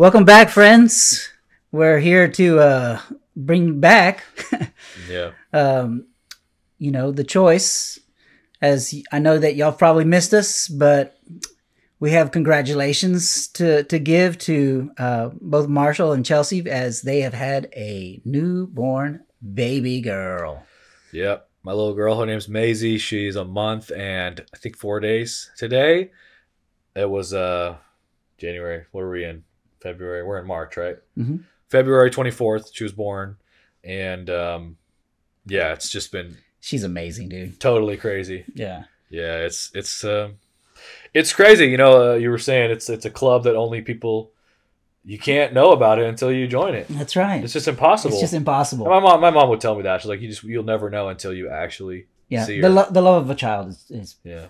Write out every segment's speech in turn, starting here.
Welcome back, friends. We're here to uh, bring back, Yeah. um, you know, the choice. As I know that y'all probably missed us, but we have congratulations to to give to uh, both Marshall and Chelsea as they have had a newborn baby girl. Yep. My little girl, her name's Maisie. She's a month and I think four days today. It was uh January. What are we in? February. We're in March, right? Mhm. February 24th, she was born. And um yeah, it's just been She's amazing, dude. totally crazy. Yeah. Yeah, it's it's um it's crazy. You know, uh, you were saying it's it's a club that only people you can't know about it until you join it. That's right. It's just impossible. It's just impossible. my mom my mom would tell me that. She's like you just you'll never know until you actually yeah. see The, her. lo- the love of a child is, is yeah.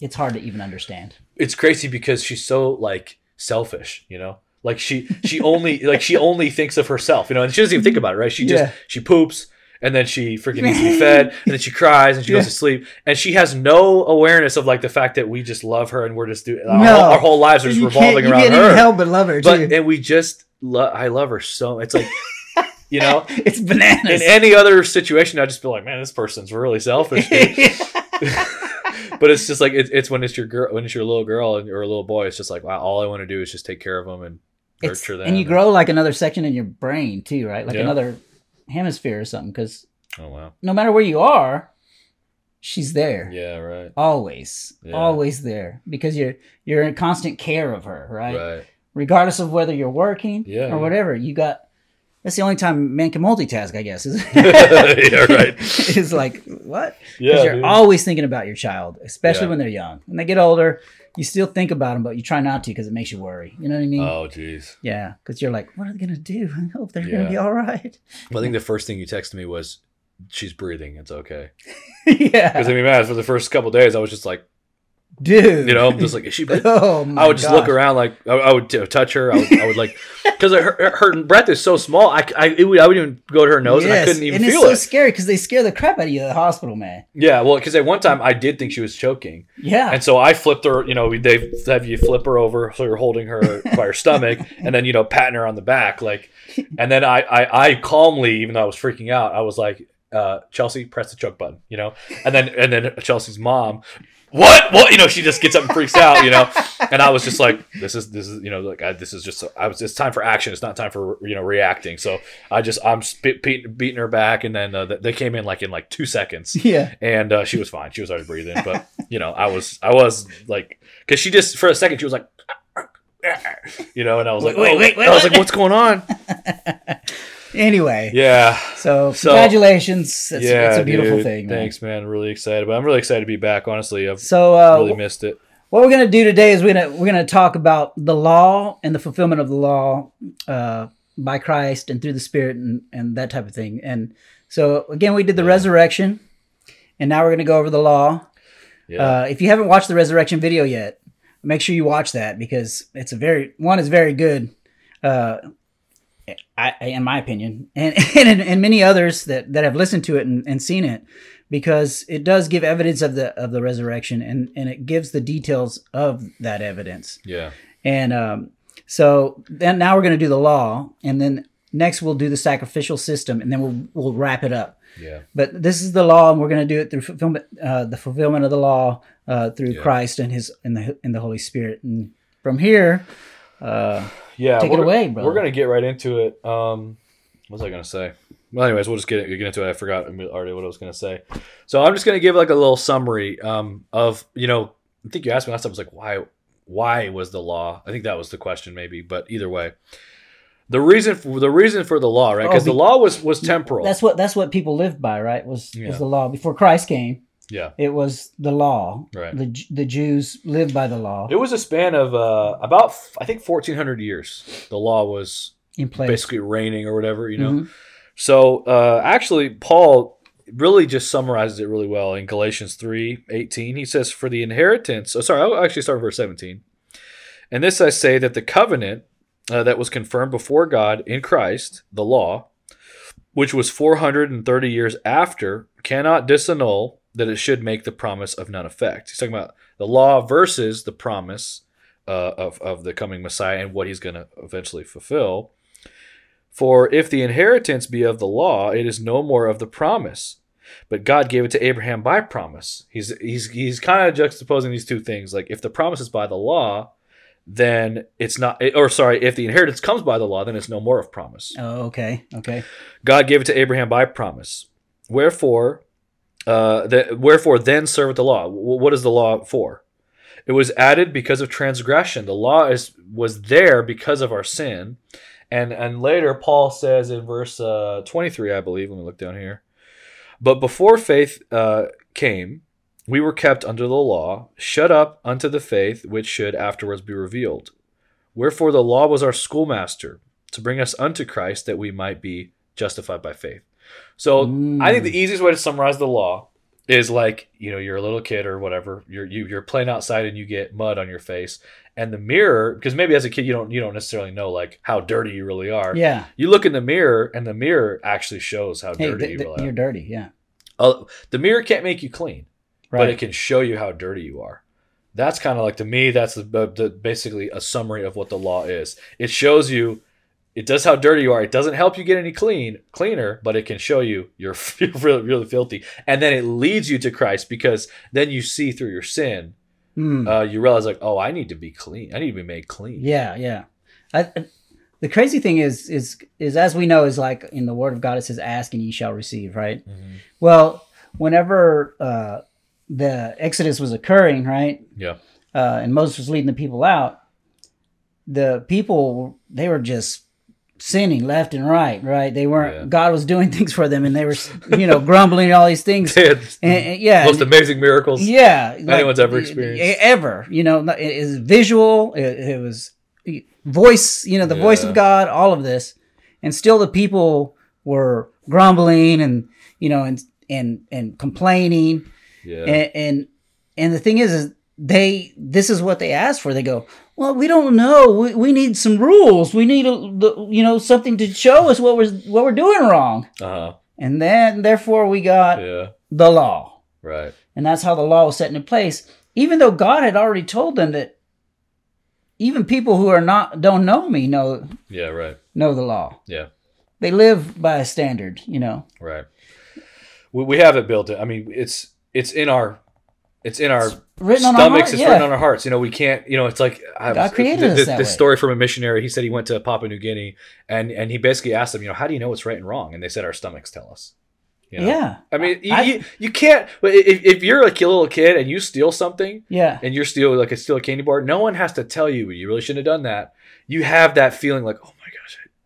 it's hard to even understand. it's crazy because she's so like selfish, you know. Like she she only like she only thinks of herself, you know, and she doesn't even think about it, right? She just Yeah. she poops and then she freaking needs to be fed and then she cries and she Yeah. goes to sleep and she has no awareness of like the fact that we just love her and we're just doing our, No. whole, our whole lives are just You revolving around can't her. help but love her but too. and we just love I love her so it's like you know it's bananas. in any other situation I'd just be like, man, this person's really selfish. but it's just like it, it's when it's your girl when it's your little girl and or a little boy it's just like wow all i want to do is just take care of them and nurture them and you grow like another section in your brain too, right? Like Yeah. another hemisphere or something. Because oh wow no matter where you are, she's there. yeah right Always, Yeah. always there because you're you're in constant care of her, right? right Regardless of whether you're working Yeah, or yeah. whatever. You got. That's the only time men can multitask, I guess. Is yeah right is like what? Because yeah you're dude. always thinking about your child, especially when they're young. When they get older, you still think about them, but you try not to because it makes you worry. You know what I mean? oh jeez Yeah, because you're like, what are they gonna do? I hope they're Yeah. gonna be all right. well, i think the first thing you texted me was she's breathing it's okay yeah, because i mean man for the first couple days i was just like dude. you know i'm just like is she breathing oh I would just gosh. look around like I, I would t- touch her. I would, I would like because her, her breath is so small. I, I, it would, I would even go to her nose and I couldn't even and feel it's so it. scary because they scare the crap out of you at the hospital, man. Yeah, well, because at one time I did think she was choking, Yeah, and so I flipped her. You know, they have you flip her over so you're holding her by her stomach, and then you know patting her on the back, like, and then I I, I calmly, even though I was freaking out, I was like, uh, Chelsea, press the choke button, you know, and then and then Chelsea's mom. What? What? You know, she just gets up and freaks out. You know, and I was just like, "This is this is you know, like I, this is just I was. It's time for action. It's not time for you know reacting." So I just I'm sp- beating, beating her back, and then uh, they came in like in like two seconds yeah, and uh, she was fine. She was already breathing, but you know, I was, I was like, because she just for a second she was like, you know, and I was like, Wait, oh, wait, wait, I was what? like, what's going on? Anyway, Yeah, so, So- congratulations. It's, yeah, it's a beautiful dude. thing. Man. Thanks, man. Really excited, but I'm really excited to be back. Honestly, I've So, uh, really missed it. what we're gonna do today is we're gonna we're gonna talk about the law and the fulfillment of the law uh, by Christ and through the Spirit and and that type of thing. And so again, we did the Yeah. resurrection, and now we're gonna go over the law. Yeah, Uh, if you haven't watched the resurrection video yet, make sure you watch that because it's a very one is very good. Uh, I, in my opinion, and, and and many others that, that have listened to it and, and seen it, because it does give evidence of the of the resurrection and, and it gives the details of that evidence. yeah, And um, so then now we're going to do the law, and then next we'll do the sacrificial system, and then we'll we'll wrap it up. yeah, But this is the law, and we're going to do it through fulfillment, uh, the fulfillment of the law uh, through Yeah. Christ and His in the in the Holy Spirit. And from here, uh, yeah. Take it we're- away, brother. We're gonna get right into it. Um, what was I gonna say? Well, anyways, we'll just get, get into it. I forgot already what I was gonna say. So I'm just gonna give like a little summary um, of you know. I think you asked me last time. I was like, why? Why was the law? I think that was the question, maybe. But either way, the reason for the reason for the law, right? Oh, Because be- the law was was temporal. that's what that's what people lived by, right? Was Yeah. was the law before Christ came? Yeah, It was the law. Right. The the Jews lived by the law it was a span of uh, about I think 1400 years. The law was in place. basically reigning or whatever, you know. Mhm. So uh, actually, Paul really just summarizes it really well in Galatians 3 18. He says, For the inheritance, oh, sorry, I'll actually start with verse 17. And this I say that the covenant uh, that was confirmed before God in Christ, the law, which was 430 years after, cannot disannul that it should make the promise of none effect. He's talking about the law versus the promise uh, of of the coming Messiah and what he's going to eventually fulfill. For if the inheritance be of the law, it is no more of the promise. But God gave it to Abraham by promise. He's he's he's kind of juxtaposing these two things. Like if the promise is by the law, then it's not. Or sorry, if the inheritance comes by the law, then it's no more of promise. Oh, okay. Okay. God gave it to Abraham by promise. Wherefore, uh, the, wherefore then serveth the law. W- What is the law for? It was added because of transgression. The law is was there because of our sin, and and later Paul says in verse uh, twenty three, I believe. Let me look down here. But before faith uh, came, we were kept under the law, shut up unto the faith which should afterwards be revealed. Wherefore the law was our schoolmaster to bring us unto Christ that we might be justified by faith. So I think the easiest way to summarize the law is like you know you're a little kid or whatever you're you, you're playing outside and you get mud on your face and the mirror because maybe as a kid you don't you don't necessarily know like how dirty you really are Yeah. you look in the mirror and the mirror actually shows how Hey, dirty th- you th- you're are dirty. Yeah. Uh, the mirror can't make you clean Right. but it can show you how dirty you are. That's kind of like to me. That's the, the, basically a summary of what the law is. It shows you, it does how dirty you are. It doesn't help you get any clean cleaner, but it can show you you're, you're really really filthy, and then it leads you to Christ because then you see through your sin. Hmm. Uh, you realize like, oh, I need to be clean. I need to be made clean. Yeah, yeah. I, I- the crazy thing is, is, is as we know, is like in the Word of God, it says, "Ask and ye shall receive." Right. Mhm. Well, whenever uh, the Exodus was occurring, right, Yeah. uh, and Moses was leading the people out, the people they were just sinning left and right. Right. They weren't. Yeah. God was doing things for them, and they were, you know, grumbling all these things. And, and- yeah. most amazing miracles. yeah like, anyone's ever experienced. ever you know it is visual it, it was voice you know the voice of god all of this and still the people were grumbling and you know and and and complaining Yeah. and and and the thing is is they this is what they asked for they go well we don't know we, we need some rules we need a, the, you know something to show us what we're what we're doing wrong Uh huh. and then therefore we got Yeah. the law Right. and that's how the law was set into place even though god had already told them that even people who are not don't know me know Yeah. Right. know the law Yeah. they live by a standard you know Right. We, we have it built. in. I mean, it's it's in our it's in our written on our stomachs. heart, it's yeah. written on our hearts. You know, we can't. You know, it's like I God created th- us that This story from a missionary. He said he went to Papua New Guinea, and and he basically asked them, you know, how do you know what's right and wrong? And they said our stomachs tell us. You know? yeah I mean, you, I- you, you can't. If, if you're like a little kid and you steal something, yeah and you're steal like a steal a candy bar, no one has to tell you you really shouldn't have done that. You have that feeling like, oh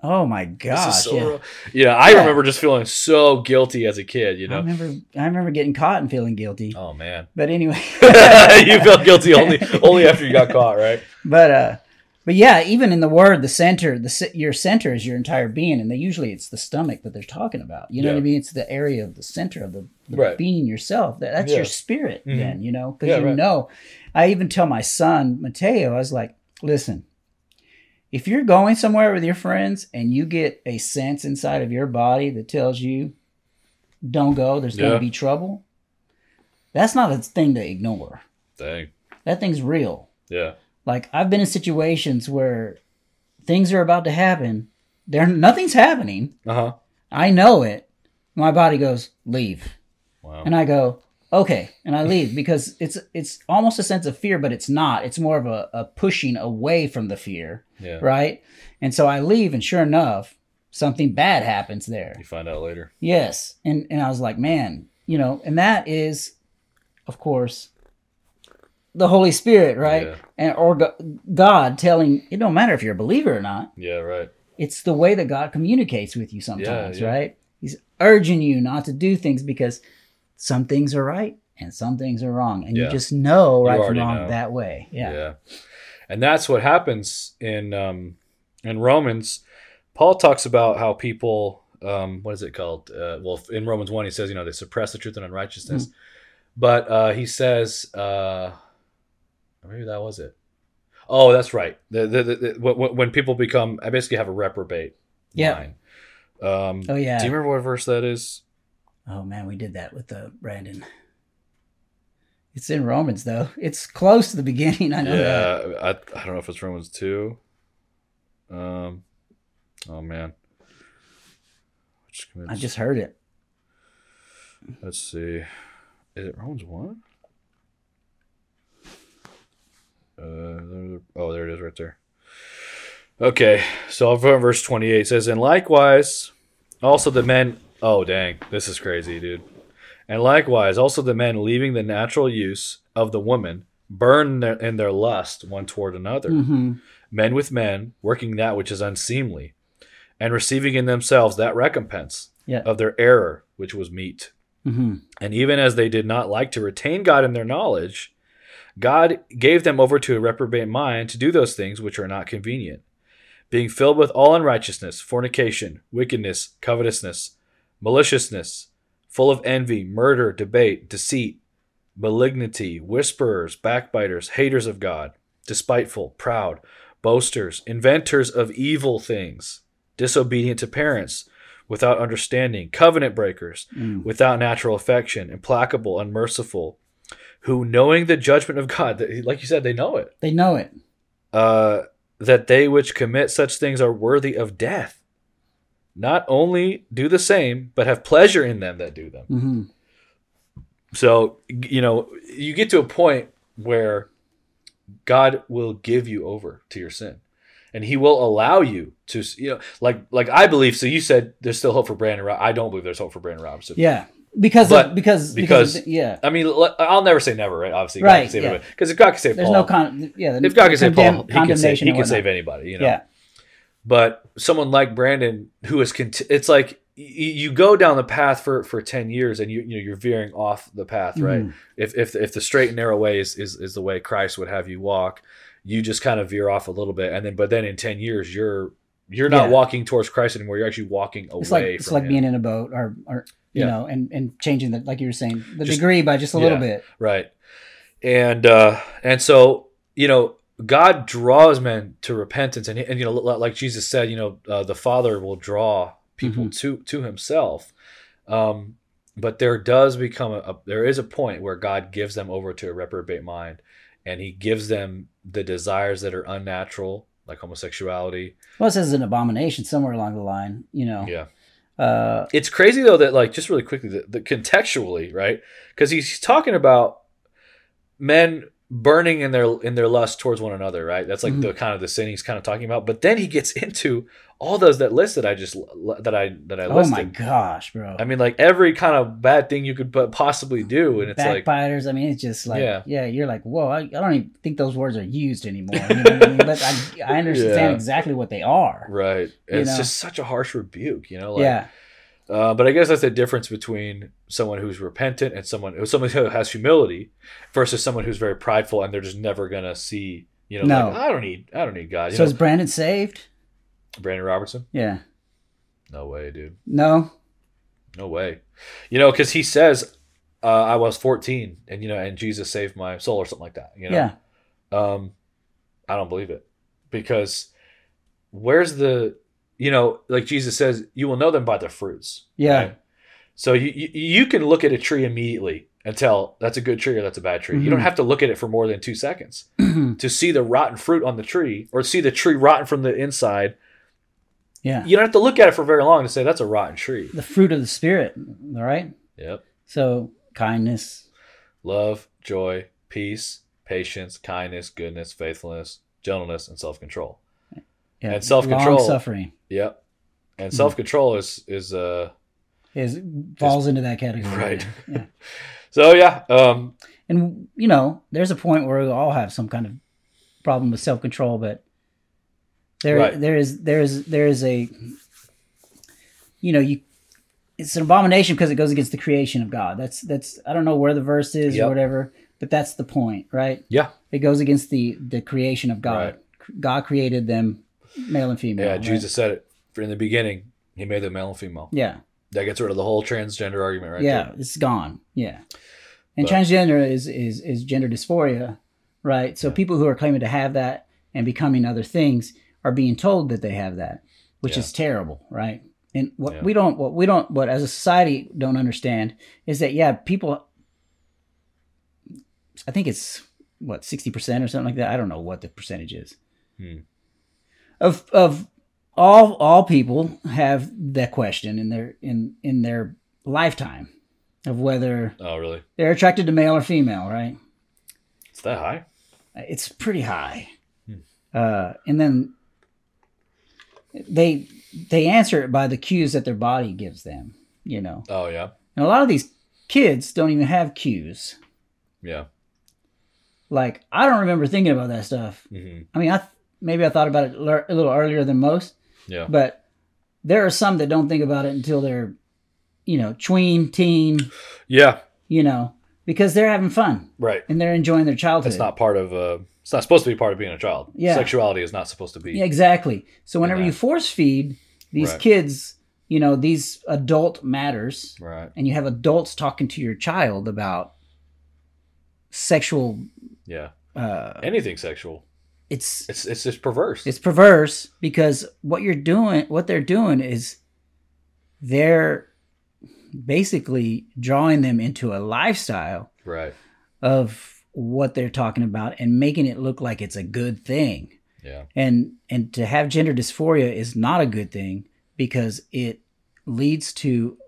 oh my gosh so yeah. Yeah, I Yeah. remember just feeling so guilty as a kid. You know, i remember i remember getting caught and feeling guilty Oh man. but anyway you felt guilty only only after you got caught, right? but uh but yeah even in the word the center the your center is your entire being and they usually it's the stomach that they're talking about you know what i mean it's the area of the center of the, the Right. being yourself that, that's Yeah. your spirit Mhm. then you know because Yeah, you right. know i even tell my son mateo i was like listen if you're going somewhere with your friends and you get a sense inside of your body that tells you don't go there's going to be trouble that's not a thing to ignore Dang. that thing's real Yeah. like I've been in situations where things are about to happen. There nothing's happening. Uh huh. I know it. My body goes, leave. Wow. And I go, okay. And I leave because it's it's almost a sense of fear, but it's not. It's more of a, a pushing away from the fear. Yeah. Right? And so I leave and sure enough, something bad happens there. You find out later. Yes. And and I was like, man, you know, and that is, of course, the Holy Spirit, right? Yeah. And or Go- God telling it don't matter if you're a believer or not. Yeah. Right. It's the way that God communicates with you sometimes, yeah. right? He's urging you not to do things because some things are right and some things are wrong, and Yeah. you just know right from wrong know. that way. Yeah. Yeah. And that's what happens in um, in Romans. Paul talks about how people, um, what is it called? Uh, well, in Romans one, he says, you know, they suppress the truth and unrighteousness. But uh, he says, uh, maybe that was it. Oh, that's right. The, the, the, the, when, when people become, I basically have a reprobate Yeah. mind. Um, Oh yeah. Do you remember what verse that is? Oh man, we did that with uh, Brandon. It's in Romans though. It's close to the beginning. I know that. Yeah, I, I don't know if it's Romans two. Um, oh man, I just heard it. let's see, is it Romans one? Uh, oh, there it is, right there. Okay, so I'll verse twenty-eight. It says, "And likewise, also the men." Oh, dang, this is crazy, dude. And likewise, also the men leaving the natural use of the woman burn their, in their lust one toward another. hmm men with men, working that which is unseemly, and receiving in themselves that recompense Yeah. of their error which was meet. hmm And even as they did not like to retain God in their knowledge, God gave them over to a reprobate mind to do those things which are not convenient, being filled with all unrighteousness, fornication, wickedness, covetousness, maliciousness, full of envy, murder, debate, deceit, malignity, whisperers, backbiters, haters of God, despiteful, proud, boasters, inventors of evil things, disobedient to parents, without understanding, covenant breakers, Mm. without natural affection, implacable, unmerciful, who knowing the judgment of God, that- like you said, they know it, They know it. uh, that they which commit such things are worthy of death. Not only do the same, but have pleasure in them that do them. hmm So, you know, you get to a point where God will give you over to your sin. And he will allow you to, you know, like like I believe. So you said there's still hope for Brandon. Rob- I don't believe there's hope for Brandon Robinson. Yeah. Because of, because because- of- yeah. I mean, I'll never say never, right? Obviously, Right, can save yeah. Because if God can save Paul, There's Paul, no con. Yeah. if God can save Paul, he can save, he can save anybody. You know. Yeah. But someone like Brandon, who is, cont- it's like you go down the path for for ten years, and you you know you're veering off the path, right? Mhm. If if if the straight and narrow way is, is is the way Christ would have you walk, you just kind of veer off a little bit, and then but then in ten years you're you're not Yeah. walking towards Christ anymore. You're actually walking away It's like it's like Him. being in a boat or or you Yeah. know and and changing the like you were saying the Just- degree by just a little bit. right and uh and so you know god draws men to repentance and, and you know like jesus said you know uh, the father will draw people Mm-hmm. to to himself um but there does become a, a there is a point where god gives them over to a reprobate mind and he gives them the desires that are unnatural like homosexuality Well, it says an abomination somewhere along the line. You know. yeah Uh, it's crazy though that like just really quickly the, the contextually right because he's talking about men burning in their in their lust towards one another right that's like Mhm. the kind of the sin he's kind of talking about but then he gets into all those that list that i just that i that i oh my gosh, bro. i mean like every kind of bad thing you could possibly do and it's like Backbiters. I mean, it's just like Yeah. yeah. You're like, whoa. I, I don't even think those words are used anymore. You know I mean? But I I understand Yeah. exactly what they are. right it's know? just such a harsh rebuke you know like yeah. Uh, but I guess that's the difference between someone who's repentant and someone someone who has humility versus someone who's very prideful and they're just never gonna see. You know, No. like, I don't need I don't need God. You So know, is Brandon saved? Brandon Robertson? Yeah. No way, dude. No. No way. You know, because he says uh, I was 14 and you know and Jesus saved my soul or something like that. You know, Yeah. um, I don't believe it because where's the you know like Jesus says you will know them by their fruits. Yeah. right? So you, you you can look at a tree immediately and tell that's a good tree or that's a bad tree. You don't Mhm. have to look at it for more than two seconds to see the rotten fruit on the tree or see the tree rotten from the inside. yeah. You don't have to look at it for very long to say that's a rotten tree. The fruit of the spirit. All right. Yep. So kindness. Love, joy, peace, patience, kindness, goodness, faithfulness, gentleness, and self control. Yeah. And self-control. Suffering Yep. And Mhm. self control is is uh is falls into that category. Right. Yeah. so yeah um And you know, there's a point where we all have some kind of problem with self control, but there Right. there is there is there is a you know, you it's an abomination because it goes against the creation of God. That's that's I don't know where the verse is Yep. or whatever, but that's the point, right? yeah It goes against the the creation of God. Right. God created them male and female. yeah right? Jesus said it in the beginning he made them male and female Yeah. that gets rid of the whole transgender argument right yeah, there it's gone. Yeah, and But- transgender is is is gender dysphoria, right? So people who are claiming to have that and becoming other things are being told that they have that, which Yeah. is terrible, right? And what Yeah. we don't, what we don't, what as a society don't understand is that yeah, people I think it's what sixty percent or something like that. I don't know what the percentage is. Hmm. Of of all all people have that question in their in in their lifetime of whether Oh, really? they're attracted to male or female, right? It's that high? It's pretty high. Hmm. Uh, and then they they answer it by the cues that their body gives them, you know. Oh, yeah. And a lot of these kids don't even have cues. Yeah. Like I don't remember thinking about that stuff. hmm I mean, I maybe I thought about it a little earlier than most, Yeah. but there are some that don't think about it until they're, you know, tween, teen, Yeah. you know, because they're having fun Right. and they're enjoying their childhood. It's not part of, uh, it's not supposed to be part of being a child. Yeah. Sexuality is not supposed to be. Yeah, exactly. So whenever you force feed these Right. kids, you know, these adult matters, Right. and you have adults talking to your child about sexual, Yeah. uh, Anything sexual. It's It's, it's just perverse. it's perverse because what you're doing, what they're doing is they're basically drawing them into a lifestyle right. of what they're talking about and making it look like it's a good thing. Yeah. and and to have gender dysphoria is not a good thing because it leads to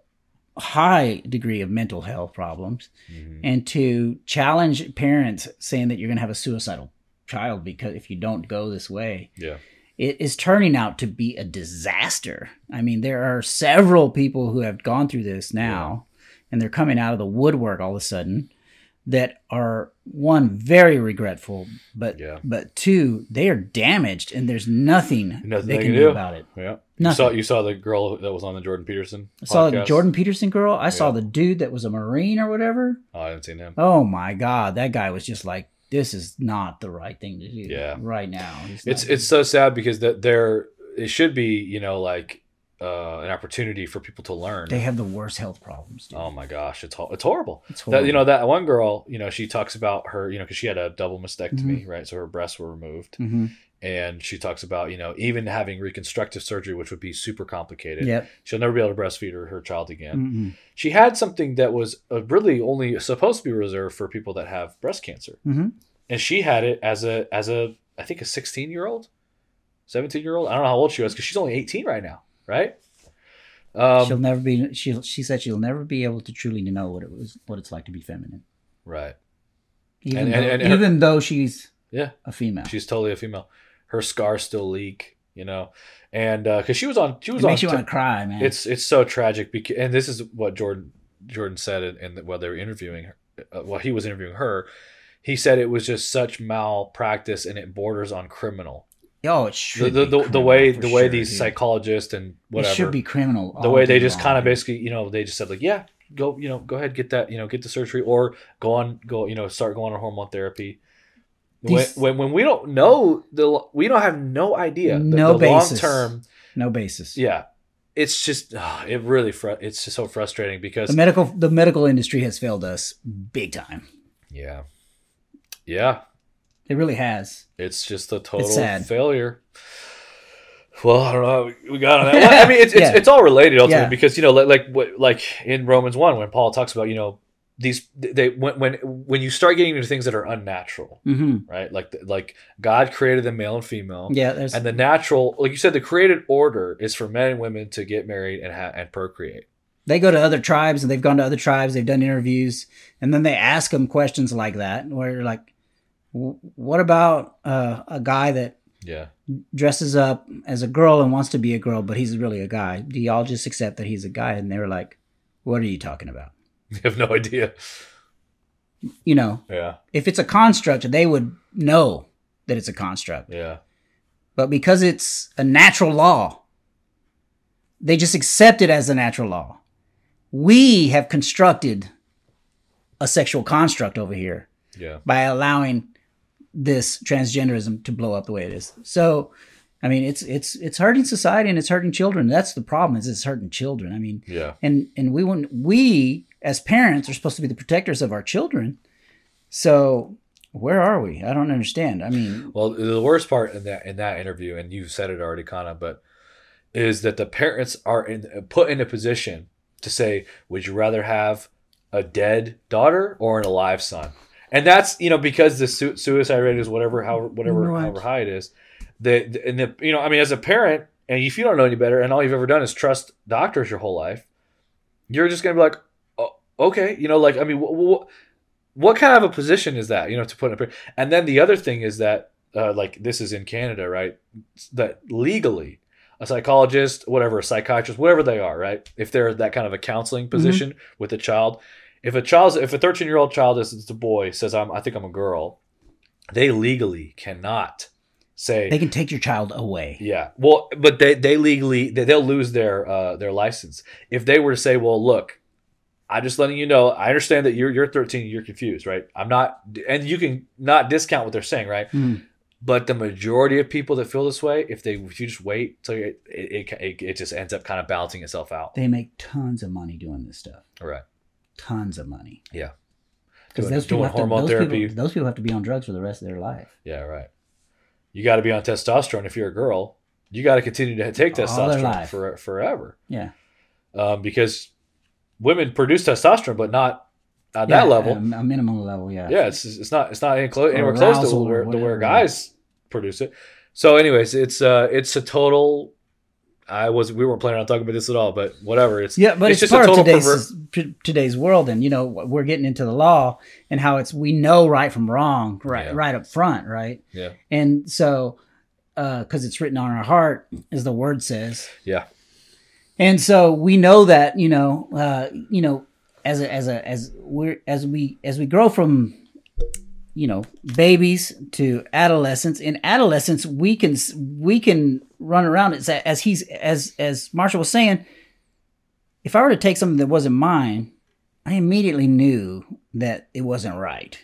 high degree of mental health problems Mhm. and to challenge parents saying that you're going to have a suicidal child because if you don't go this way Yeah. it is turning out to be a disaster i mean there are several people who have gone through this now and they're coming out of the woodwork all of a sudden that are one very regretful but Yeah. but two they are damaged and there's nothing, Nothing they they can do do. about it Yeah. You saw, you saw the girl that was on the Jordan Peterson. i saw the jordan peterson girl i saw the dude that was a marine or whatever Oh, I haven't seen him. oh my god that guy was just like this is not the right thing to do Yeah. right now He's It's it's so sad because that there it should be you know like uh, an opportunity for people to learn. they have the worst health problems dude. oh my gosh, it's ho- it's horrible. it's That, you know that one girl, you know, she talks about her, you know, because she had a double mastectomy, Mm-hmm. right? So her breasts were removed, Mhm. And she talks about you know even having reconstructive surgery, which would be super complicated. yep She'll never be able to breastfeed her, her child again. Mhm. She had something that was uh, really only supposed to be reserved for people that have breast cancer, Mhm. and she had it as a as a I think a sixteen year old, seventeen year old. I don't know how old she was because she's only eighteen right now, right? she'll Um, never be she she said she'll never be able to truly know what it was what it's like to be feminine right. even And- though, and- and her- even though she's Yeah. a female She's totally a female. Her scars still leak, you know, and because she was on, she it was on. makes you want to cry man It's it's so tragic because, and this is what Jordan Jordan said, in, in while they were interviewing her, uh, while he was interviewing her, he said it was just such malpractice and it borders on criminal. oh it The should the, be the, the way the way sure, these dude. psychologists and whatever it should be criminal the way they just kind of basically you know they just said like yeah go you know go ahead get that you know get the surgery or go on go you know start going on hormone therapy These- when when we don't know the we don't have no idea the, No the long term no basis. Yeah. It's just ah, it really fr- it's just so frustrating because the medical the medical industry has failed us big time. Yeah. Yeah. It really has. It's just a total failure. Well, I don't know. We got on that. Well, I mean, it's, it's, Yeah. it's all related ultimately Yeah. because you know, like like what- like in Romans one, when Paul talks about you know these they when when when you start getting into things that are unnatural, hmm right? Like like God created the male and female, yeah there's and the natural, like you said, the created order is for men and women to get married and ha- and procreate. they go to other tribes and they've gone to other tribes they've done interviews and then they ask them questions like that where you're like what about uh, a guy that Yeah, dresses up as a girl and wants to be a girl but he's really a guy? Do y'all just accept that he's a guy? And they were like what are you talking about you have no idea. you know Yeah, if it's a construct they would know that it's a construct yeah, but because it's a natural law they just accept it as a natural law we have constructed a sexual construct over here yeah, by allowing this transgenderism to blow up the way it is. So, I mean, it's it's it's hurting society and it's hurting children. That's the problem. Is it's hurting children. I mean, yeah, and and we want we as parents are supposed to be the protectors of our children. So, where are we? I don't understand. I mean, Well, the worst part in that in that interview, and you've said it already, kind of, but is that the parents are in, put in a position to say, "Would you rather have a dead daughter or an alive son?" and that's you know because the su- suicide rate is whatever however whatever Right. however high it is. The, the and the you know I mean as a parent and if you don't know any better and all you've ever done is trust doctors your whole life, you're just gonna be like, okay, you know, like I mean, what, what kind of a position is that? You know, to put in a and then the other thing is that uh, like this is in Canada, right? That legally. A psychologist, whatever, a psychiatrist, whatever they are, right? If they're that kind of a counseling position with a child, if a child's if a 13 year old child is it's a boy says I'm I think I'm a girl, they legally cannot say They can take your child away. yeah. Well, but they they legally they, they'll lose their uh their license if they were to say, well, look, I'm just letting you know. I understand that you're you're 13, you're confused, right? I'm not, and you can not discount what they're saying, right? Mm. But the majority of people that feel this way, if they if you just wait till it it, it it just ends up kind of balancing itself out. They make tons of money doing this stuff. All right. Tons of money. Yeah. Because Doing- those people, to, hormone those, therapy. people, those people have to be on drugs for the rest of their life. Yeah, right. You got to be on testosterone if you're a girl. You got to continue to take All testosterone for forever. Yeah. um, because women produce testosterone, but not at Yeah, that level. A, minimum level, yeah. yeah, it's it's not it's not any clo- anywhere close to where, to where whatever. guys produce it. So, anyways, it's uh it's a total. I was we weren't planning on talking about this at all, but whatever. It's Yeah, but it's, just a part of today's t- today's world, and you know we're getting into the law and how it's we know right from wrong right Yeah. right up front, right? Yeah. And so, because it's written on our heart, as the word says, Yeah. And so we know that you know uh, you know as a as a as we're as we as we grow from you know babies to adolescence in adolescence we can we can run around. It's as he's as as marshall was saying if i were to take something that wasn't mine i immediately knew that it wasn't right.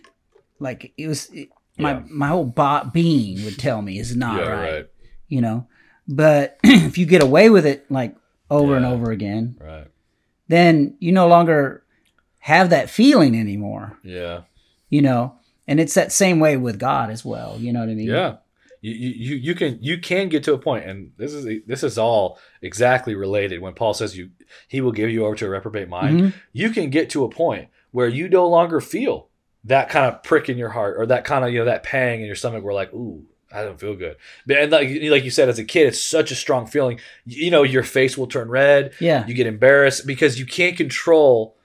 Like it was it, my Yeah. my whole bo- being would tell me it's not yeah, right, right, you know? But if you get away with it like over and over again. Right, then you no longer have that feeling anymore. Yeah, you know? And it's that same way with god as well. You know what i mean? Yeah. You, you you can you can get to a point, and this is this is all exactly related. When Paul says you he will give you over to a reprobate mind, Mhm. you can get to a point where you no longer feel that kind of prick in your heart or that kind of you know that pang in your stomach where like ooh I don't feel good. And like like you said as a kid, it's such a strong feeling. You know your face will turn red. yeah You get embarrassed because you can't control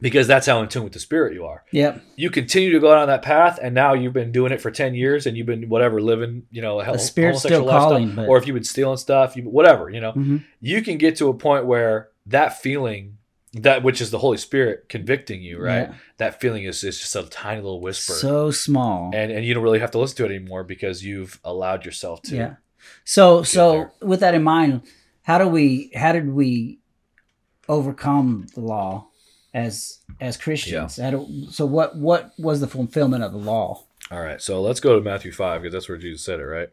because that's how in tune with the spirit you are. yep You continue to go down that path, and now you've been doing it for ten years, and you've been whatever living, you know, a The spirit's still calling, but- or if you've been stealing stuff, you whatever, you know, Mhm. you can get to a point where that feeling, that which is the Holy Spirit convicting you, right? Yeah. That feeling is, is just a tiny little whisper, so small and and you don't really have to listen to it anymore because you've allowed yourself to. yeah so so there. with that in mind how do we how did we overcome the law as as christians How do- so what what was the fulfillment of the law All right, so let's go to Matthew five because that's where Jesus said it, right?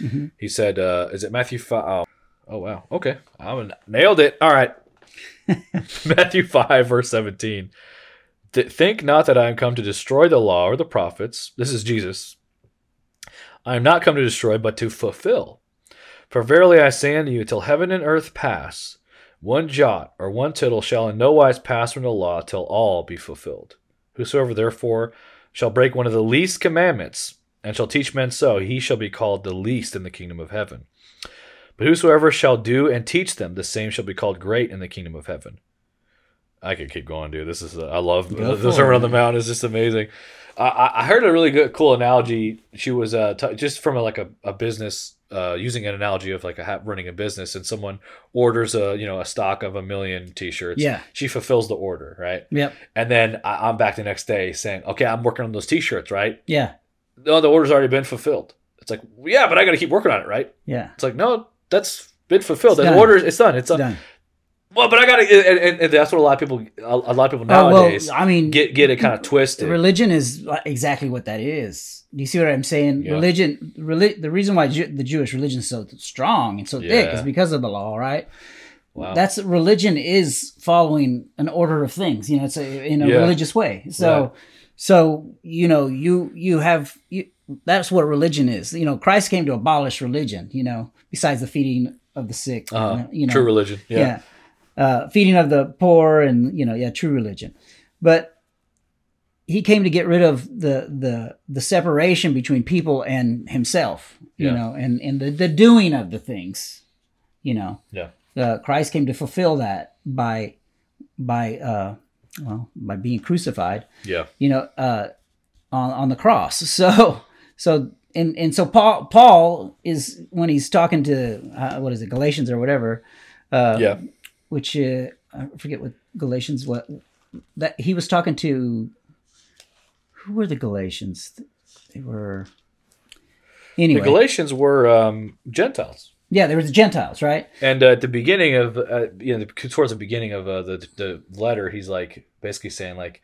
Mhm. He said, uh, "Is it Matthew five? Oh, oh wow, okay, I nailed it. All right, Matthew five verse seventeen. Think not that I am come to destroy the law or the prophets. This is Jesus. I am not come to destroy, but to fulfill. For verily I say unto you, till heaven and earth pass, one jot or one tittle shall in no wise pass from the law till all be fulfilled. Whosoever therefore shall break one of the least commandments, and shall teach men so, he shall be called the least in the kingdom of heaven. But whosoever shall do and teach them, the same shall be called great in the kingdom of heaven. I could keep going, dude. This is I love the Sermon on the Mount is just amazing. I- I, I heard a really good, cool analogy. She was uh, t- just from a, like a, a business uh, using an analogy of like a ha- running a business, and someone orders a you know a stock of a million T-shirts. Yeah. she fulfills the order, right? yep And then I, I'm back the next day saying, okay, I'm working on those T-shirts, right? yeah No, the order's already been fulfilled. It's like, yeah, but I got to keep working on it, right? yeah It's like, no, that's been fulfilled. It's The done. order, it's done. It's done. done Well, but I got to, and, and, and that's what a lot of people, a, a lot of people oh nowadays well i mean get get it kind of twisted. religion is exactly what that is do you see what i'm saying Yeah. religion reli- the reason why Ju- the jewish religion is so strong and so thick is because of the law right Wow. that's religion is following an order of things you know it's a, in a Yeah. religious way so Right. so you know you you have you, that's what religion is you know christ came to abolish religion you know besides the feeding of the sick uh, you know true religion. Yeah. yeah, Uh, feeding of the poor and you know yeah true religion but he came to get rid of the the the separation between people and himself. You Yeah. know, and and the the doing of the things. You know, Yeah. uh, Christ came to fulfill that by by uh, well by being crucified. Yeah. You know, uh, on on the cross. So so and and so Paul Paul is when he's talking to uh, what is it Galatians or whatever. Uh, Yeah. which uh, I forget what Galatians what that he was talking to. Who were the Galatians? They were anyway. The Galatians were um, Gentiles. yeah, there was the Gentiles, right? And uh, at the beginning of, uh, you know, the, towards the beginning of uh, the the letter, he's like basically saying like,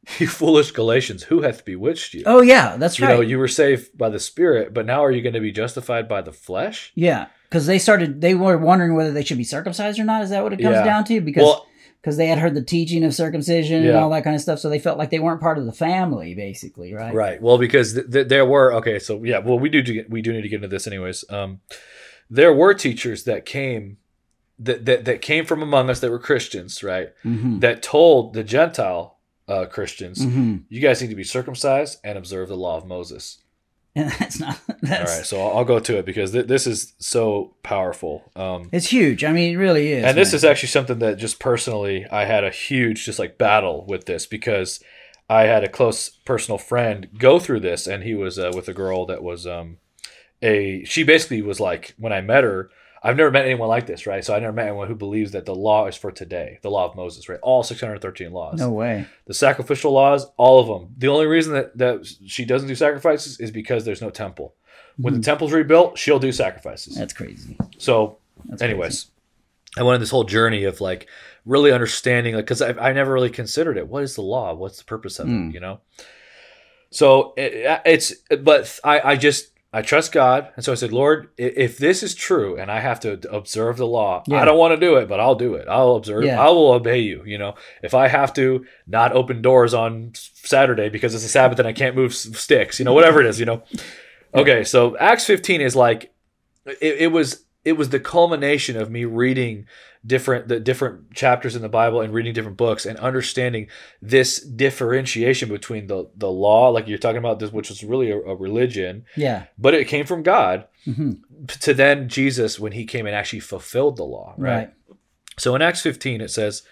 "You foolish Galatians, who hath bewitched you? Oh yeah, that's you right. You know, you were saved by the Spirit, but now are you going to be justified by the flesh?" yeah, because they started. They were wondering whether they should be circumcised or not. Is that what it comes Yeah. down to? Because Well, because they had heard the teaching of circumcision and all that kind of stuff, so they felt like they weren't part of the family, basically, right? right. Well, because th- th- there were okay, so yeah, well, we do get, we do need to get into this anyways. Um, there were teachers that came that, that that came from among us that were Christians, right? hmm That told the Gentile uh, Christians, hmm you guys need to be circumcised and observe the law of Moses. And that's not. That's All right, so I'll, I'll go to it because th- this is so powerful. Um, it's huge. I mean, it really is. and this is actually something that just personally I had a huge just like battle with this because I had a close personal friend go through this, and he was uh, with a girl that was um, a she basically was like when I met her. I've never met anyone like this, right? So I never met anyone who believes that the law is for today, the law of Moses, right? All 613 laws. no way. The sacrificial laws, all of them. The only reason that, that she doesn't do sacrifices is because there's no temple. When the temple's rebuilt, she'll do sacrifices. That's crazy. So, That's anyways, I went on this whole journey of like really understanding, like, because I, I never really considered it. What is the law? What's the purpose of Mm. it? You know. So it, it's, but I, I just I trust God, and so I said, Lord, if this is true, and I have to observe the law, Yeah. I don't want to do it, but I'll do it. I'll observe. Yeah. I will obey you. You know, if I have to not open doors on Saturday because it's a Sabbath and I can't move sticks, you know, whatever it is, you know. Okay, so Acts 15 is like it, it was it was the culmination of me reading different the different chapters in the Bible and reading different books and understanding this differentiation between the the law, like you're talking about this, which was really a, a religion, Yeah. but it came from God, hmm to then Jesus when he came and actually fulfilled the law, right? Right. So in Acts 15 it says,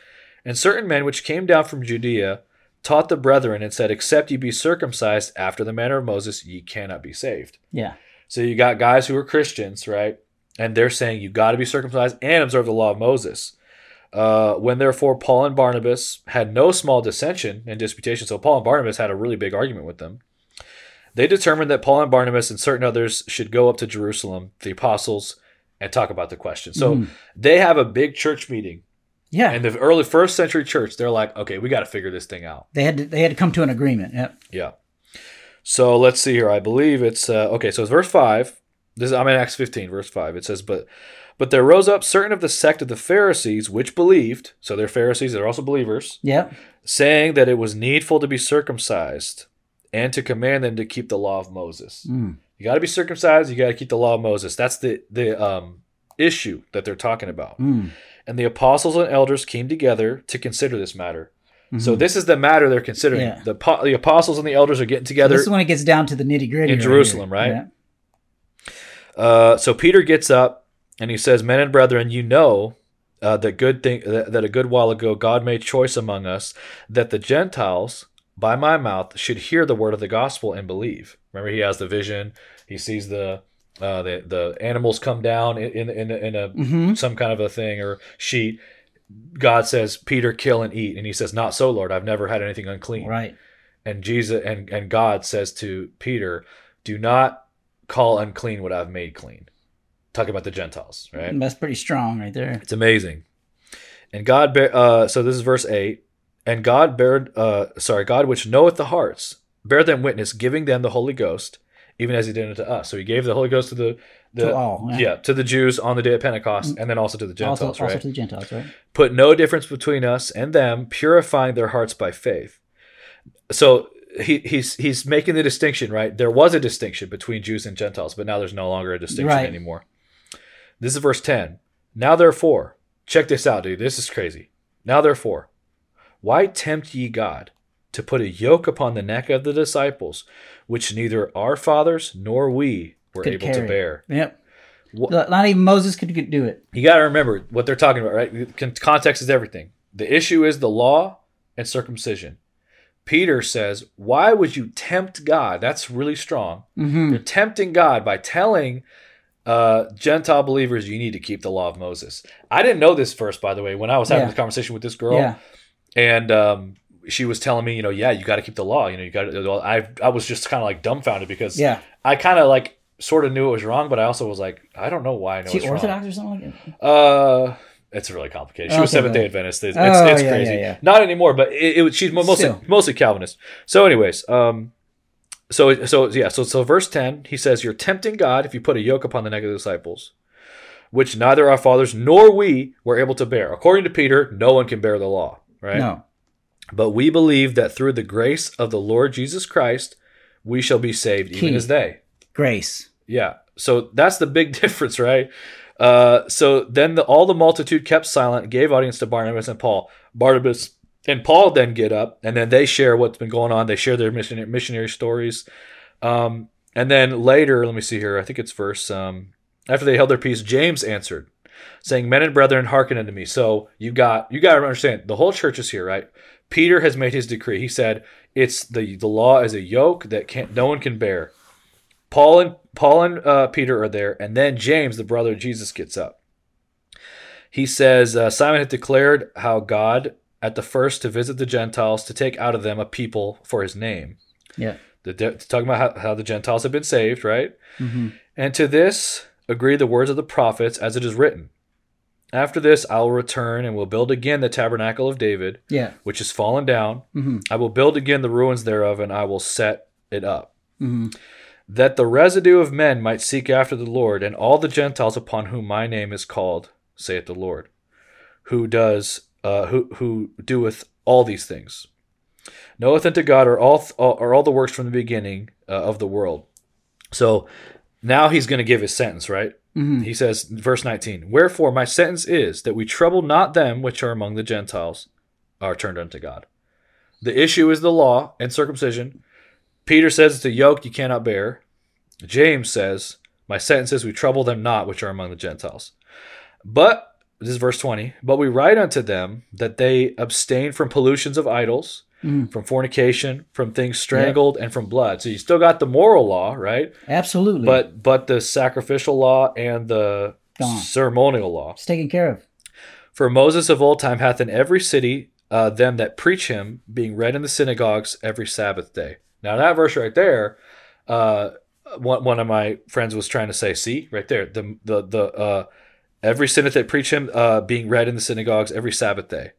And certain men which came down from Judea taught the brethren and said, Except ye be circumcised after the manner of Moses, ye cannot be saved. Yeah. So you got guys who are Christians, right? And they're saying you got to be circumcised and observe the law of Moses. Uh, when therefore Paul and Barnabas had no small dissension and disputation, so Paul and Barnabas had a really big argument with them. They determined that Paul and Barnabas and certain others should go up to Jerusalem, the apostles, and talk about the question. So Mhm. they have a big church meeting. Yeah. In the early first century church, they're like, okay, we got to figure this thing out. they had to, they had to come to an agreement. Yep. Yeah. So let's see here. I believe it's uh, okay. So it's verse five. This is, I'm in Acts 15, verse five. It says, "But but there rose up certain of the sect of the Pharisees which believed. So they're Pharisees. They're also believers, Yep. saying that it was needful to be circumcised, and to command them to keep the law of Moses. Mm. You got to be circumcised. You got to keep the law of Moses. That's the the um, issue that they're talking about. Mm. And the apostles and elders came together to consider this matter. So Mhm. this is the matter they're considering. Yeah. The the apostles and the elders are getting together. This is when it gets down to the nitty gritty In Jerusalem, right? Yeah. Uh, so Peter gets up and he says, "Men and brethren, you know uh, that good thing that, that a good while ago God made choice among us that the Gentiles by my mouth should hear the word of the gospel and believe." Remember, he has the vision. He sees the uh, the the animals come down in in in, in a hmm some kind of a thing or sheet. God says, "Peter, kill and eat," and he says, "Not so, Lord. I've never had anything unclean." Right. and Jesus and, and God says to Peter, "Do not call unclean what I've made clean." Talking about the Gentiles, right? That's pretty strong right there. It's amazing. And God, bear, uh, so this is verse eight. And God bared, uh, sorry, God which knoweth the hearts, bear them witness, giving them the Holy Ghost, even as He did unto us. So He gave the Holy Ghost to the, the To all, yeah. yeah, to the Jews on the day of Pentecost, and then also to the Gentiles, also, right? also to the Gentiles, right? put no difference between us and them, purifying their hearts by faith. So he, he's he's making the distinction, right? There was a distinction between Jews and Gentiles, but now there's no longer a distinction Right. anymore. This is verse 10. Now therefore, check this out, dude. This is crazy. Now therefore, why tempt ye God? to put a yoke upon the neck of the disciples, which neither our fathers nor we were Could able to bear. Yep. Wha- Not even Moses could could do it. You got to remember what they're talking about, right? Context is everything. The issue is the law and circumcision. Peter says, Why would you tempt God? That's really strong. hmm You're tempting God by telling uh, Gentile believers you need to keep the law of Moses. I didn't know this first, by the way, when I was having Yeah. this conversation with this girl, Yeah. and um, she was telling me, you know, yeah, you got to keep the law. You know, you got to. I I was just kind of like dumbfounded because Yeah. I kind of like sort of knew it was wrong, but I also was like, I don't know why I know Is he it's wrong. Orthodox or something like that? Uh, it's really complicated. She was Seventh Day. Adventist. It's, Oh, it's, it's yeah, crazy. yeah, yeah. Not anymore, but it, it, she's mostly Still. mostly Calvinist. So, anyways, um, so so yeah, so so verse ten, he says, "You're tempting God if you put a yoke upon the neck of the disciples, which neither our fathers nor we were able to bear." According to Peter, no one can bear the law, right? No. But we believe that through the grace of the Lord Jesus Christ, we shall be saved, even as they. Grace. Yeah. So that's the big difference, right? Uh, so then the, all the multitude kept silent, gave audience to Barnabas and Paul. Barnabas and Paul then get up, and then they share what's been going on. They share their missionary, missionary stories. Um, and then later, let me see here. I think it's verse. Um, after they held their peace, James answered, saying, "Men and brethren, hearken unto me." So you got you got to understand the whole church is here, right? Peter has made his decree. He said, "It's the the law is a yoke that can't no one can bear." Paul and Paul and uh, Peter are there, and then James, the brother of Jesus, gets up. He says, uh, Simon had declared how God, at the first, to visit the Gentiles, to take out of them a people for His name. Yeah. The, talking about how, how the Gentiles have been saved, right? hmm And to this agree the words of the prophets, as it is written. After this, I will return and will build again the tabernacle of David, Yeah. which is fallen down. hmm I will build again the ruins thereof, and I will set it up hmm that the residue of men might seek after the Lord, and all the Gentiles upon whom my name is called, saith the Lord, who does, uh, who who doeth all these things, knoweth unto God are all are all the works from the beginning uh, of the world. So now he's going to give his sentence, right? hmm He says, verse 19, Wherefore my sentence is that we trouble not them which are among the Gentiles, are turned unto God. The issue is the law and circumcision. Peter says it's a yoke you cannot bear. James says, My sentence is we trouble them not which are among the Gentiles. But, this is verse 20, but we write unto them that they abstain from pollutions of idols, Mhm. from fornication, from things strangled, and from blood. So you still got the moral law, right? Absolutely. but but the sacrificial law and the Gone. ceremonial law. it's taken care of. For Moses of old time hath in every city uh, them that preach him, being read in the synagogues every Sabbath day. Now that verse right there, uh, one one of my friends was trying to say, see right there, the the the uh, every synod that preach him uh, being read in the synagogues every Sabbath day.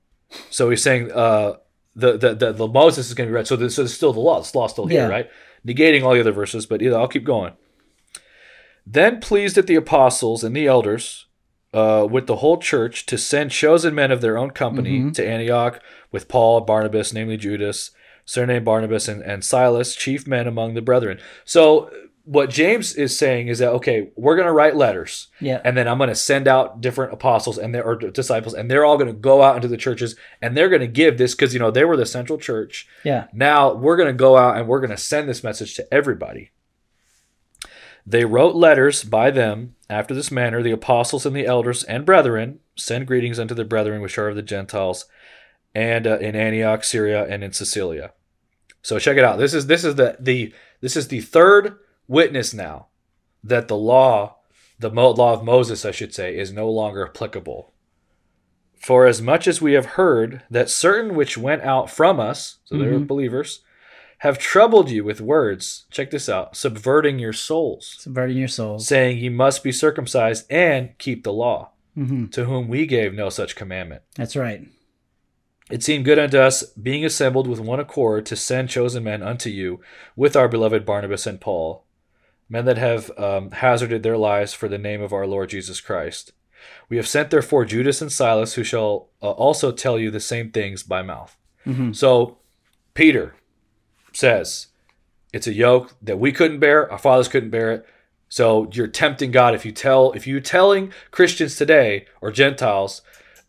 So he's saying uh, the, the the the Moses is going to be read. So this is still the law. This law still here, Yeah. right? Negating all the other verses, but I'll keep going. Then pleased at the apostles and the elders uh, with the whole church to send chosen men of their own company Mhm. to Antioch with Paul, Barnabas, namely Judas, surnamed Barnabas, and, and Silas, chief men among the brethren. So what James is saying is that okay, we're going to write letters, Yeah. and then I'm going to send out different apostles and their or disciples, and they're all going to go out into the churches, and they're going to give this because you know they were the central church. Yeah. Now we're going to go out and we're going to send this message to everybody. They wrote letters by them after this manner, the apostles and the elders and brethren send greetings unto the brethren which are of the Gentiles, and uh, in Antioch, Syria, and in Cilicia. So check it out. This is this is the the this is the third witness now that the law, the law of Moses, I should say, is no longer applicable. For as much as we have heard that certain which went out from us, so they were believers, have troubled you with words, check this out, subverting your souls, Subverting your souls. saying ye must be circumcised and keep the law, hmm to whom we gave no such commandment. That's right. It seemed good unto us, being assembled with one accord, to send chosen men unto you, with our beloved Barnabas and Paul, men that have um, hazarded their lives for the name of our Lord Jesus Christ. We have sent therefore Judas and Silas, who shall uh, also tell you the same things by mouth. hmm So Peter says it's a yoke that we couldn't bear, our fathers couldn't bear it. So you're tempting God if you tell if you're telling Christians today or Gentiles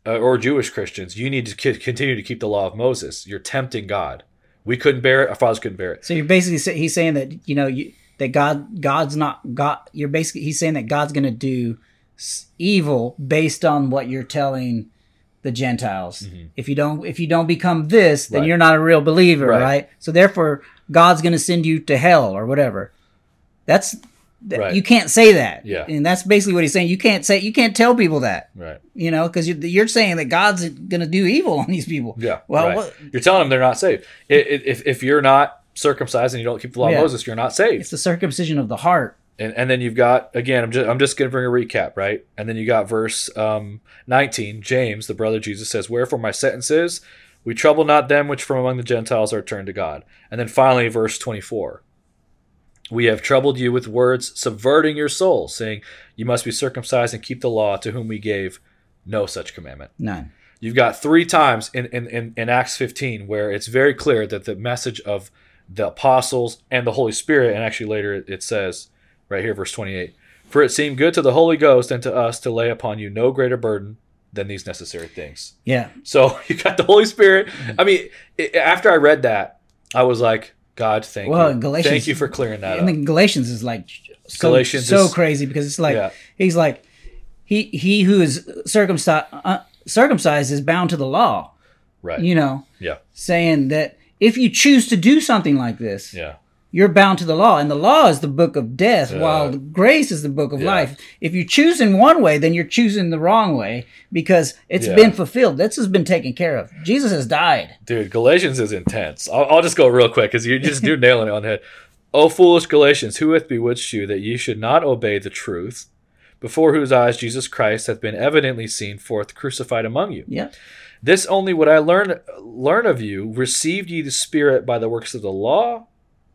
uh, or Jewish Christians you need to c- continue to keep the law of Moses. You're tempting God We couldn't bear it. Our fathers couldn't bear it. So you're basically say, he's saying that you know you, that God God's not God. You're basically he's saying that God's going to do evil based on what you're telling the Gentiles. If you don't if you don't become this, then Mm-hmm. Right. you're not a real believer, Right. right? So therefore, God's going to send you to hell or whatever. That's th- Right. you can't say that. Yeah. and that's basically what he's saying. You can't say you can't tell people that. Right. You know, because you're, you're saying that God's going to do evil on these people. Yeah. Well, right. you're telling them they're not saved. If if you're not circumcised and you don't keep the law Yeah. of Moses, you're not saved. it's the circumcision of the heart. and, and then you've got again i'm just i'm just going to bring a recap right and then you got verse um, 19 james the brother of jesus says wherefore my sentence is we trouble not them which from among the gentiles are turned to god and then finally verse 24 we have troubled you with words subverting your soul saying you must be circumcised and keep the law to whom we gave no such commandment None. You've got three times in, in, in, in Acts 15 where it's very clear that the message of the apostles and the Holy Spirit, and actually later it- it says, right here, verse 28, for it seemed good to the Holy Ghost and to us to lay upon you no greater burden than these necessary things. Yeah. So you got the Holy Spirit. I mean, i after I read that, I was like, God, thank Well, you. Galatians- thank you for clearing that and up. then Galatians is like so, Galatians so is- crazy because it's like Yeah. he's like he he who is circumcised uh, circumcised is bound to the law. Right. You know, yeah. saying that if you choose to do something like this, Yeah. You're bound to the law, and the law is the book of death, Yeah. while grace is the book of Yeah. life. If you choose in one way, then you're choosing the wrong way because it's Yeah. been fulfilled. This has been taken care of. Jesus has died. Dude, Galatians is intense. I'll, I'll just go real quick because you just do nailing it on the head. O foolish Galatians, who hath bewitched you that ye should not obey the truth, before whose eyes Jesus Christ hath been evidently seen forth crucified among you? Yeah. This only would I learn learn of you. Received ye the Spirit by the works of the law,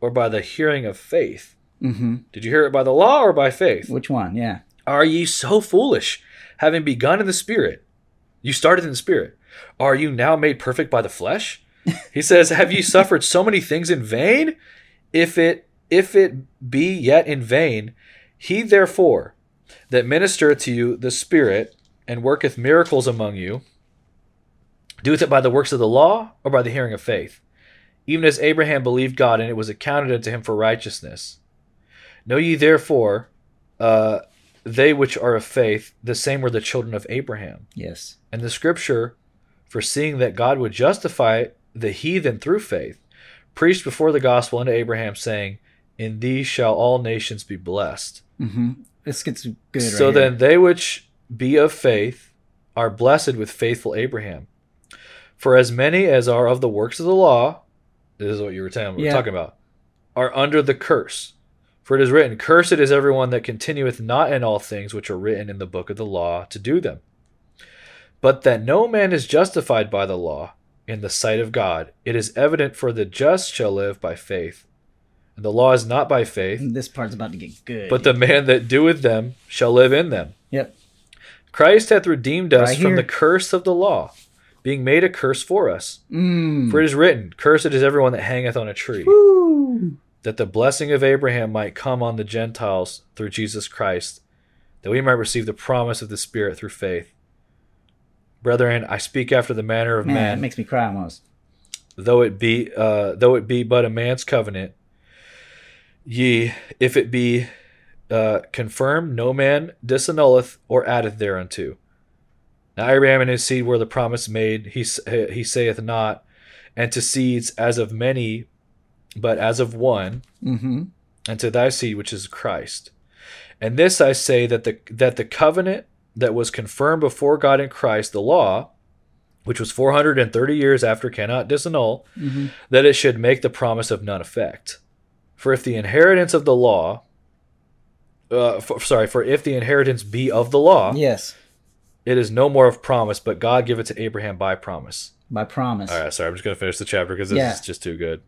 or by the hearing of faith? hmm Did you hear it by the law or by faith? Which one? Yeah. Are ye so foolish, having begun in the Spirit? You started in the Spirit. Are you now made perfect by the flesh? He says, Have ye suffered so many things in vain? If it if it be yet in vain, he therefore that ministereth to you the Spirit and worketh miracles among you, doeth it by the works of the law or by the hearing of faith? Even as Abraham believed God, and it was accounted unto him for righteousness. Know ye therefore, uh, they which are of faith, the same were the children of Abraham. Yes. And the scripture, foreseeing that God would justify the heathen through faith, preached before the gospel unto Abraham, saying, In thee shall all nations be blessed. hmm This gets good. so right here. then they which be of faith are blessed with faithful Abraham. For as many as are of the works of the law, this is what you were telling, Yeah. talking about, are under the curse. For it is written, Cursed is everyone that continueth not in all things which are written in the book of the law to do them. But that no man is justified by the law in the sight of God, it is evident for the just shall live by faith. And the law is not by faith, this part's about to get good. but the man that doeth them shall live in them. yep. Christ hath redeemed us Right from the curse of the law, being made a curse for us. Mm. For it is written, Cursed is everyone that hangeth on a tree, Woo. that the blessing of Abraham might come on the Gentiles through Jesus Christ, that we might receive the promise of the Spirit through faith. Brethren, I speak after the manner of Man, man, it makes me cry almost. though it be uh, though it be but a man's covenant. Ye, if it be uh, confirmed, no man disannulleth or addeth thereunto. Now Abraham and his seed were the promise made. He he saith not, and to seeds as of many, but as of one, Mm-hmm. and to thy seed which is Christ. And this I say that the that the covenant that was confirmed before God in Christ, the law, which was four hundred and thirty years after, cannot disannul, Mm-hmm. that it should make the promise of none effect. For if the inheritance of the law, uh, for, sorry, for if the inheritance be of the law, Yes. It is no more of promise, but God give it to Abraham by promise. By promise. All right, sorry, I'm just going to finish the chapter because this Yeah. is just too good.